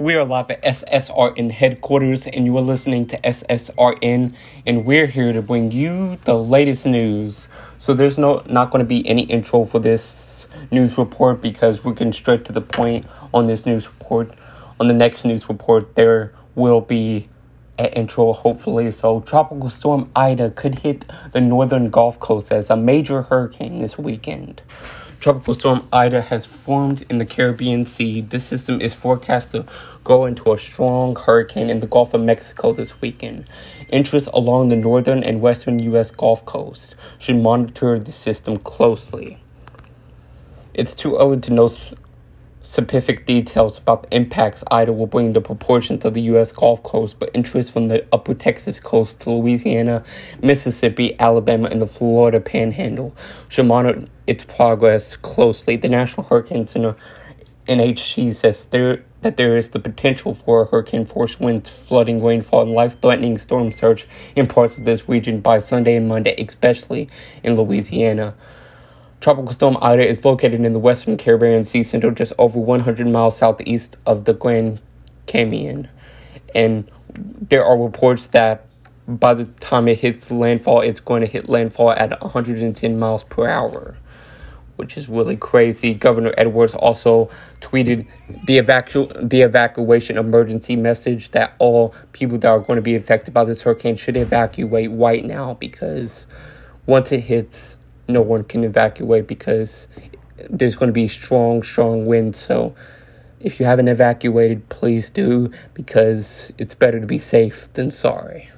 We are live at SSRN headquarters, and you are listening to SSRN, and we're here to bring you the latest news. So there's no not going to be any intro for this news report because we're getting straight to the point on this news report. On the next news report, there will be an intro, hopefully. So tropical storm Ida could hit the northern Gulf Coast as a major hurricane this weekend. Tropical storm Ida has formed in the Caribbean Sea. This system is forecast to grow into a strong hurricane in the Gulf of Mexico this weekend. Interests along the northern and western U.S. Gulf Coast should monitor the system closely. It's too early to know specific details about the impacts Ida will bring to proportions of the U.S. Gulf Coast, but interest from the upper Texas coast to Louisiana, Mississippi, Alabama, and the Florida Panhandle should monitor its progress closely. The National Hurricane Center NHC says there that there is the potential for hurricane force winds, flooding, rainfall, and life-threatening storm surge in parts of this region by Sunday and Monday, especially in Louisiana. Tropical storm Ida is located in the western Caribbean Sea Center, just over 100 miles southeast of the Grand Cayman. And there are reports that by the time it hits landfall, it's going to hit landfall at 110 miles per hour, which is really crazy. Governor Edwards also tweeted the evacu- the evacuation emergency message that all people that are going to be affected by this hurricane should evacuate right now because once it hits no one can evacuate because there's going to be strong, strong winds. So if you haven't evacuated, please do because it's better to be safe than sorry.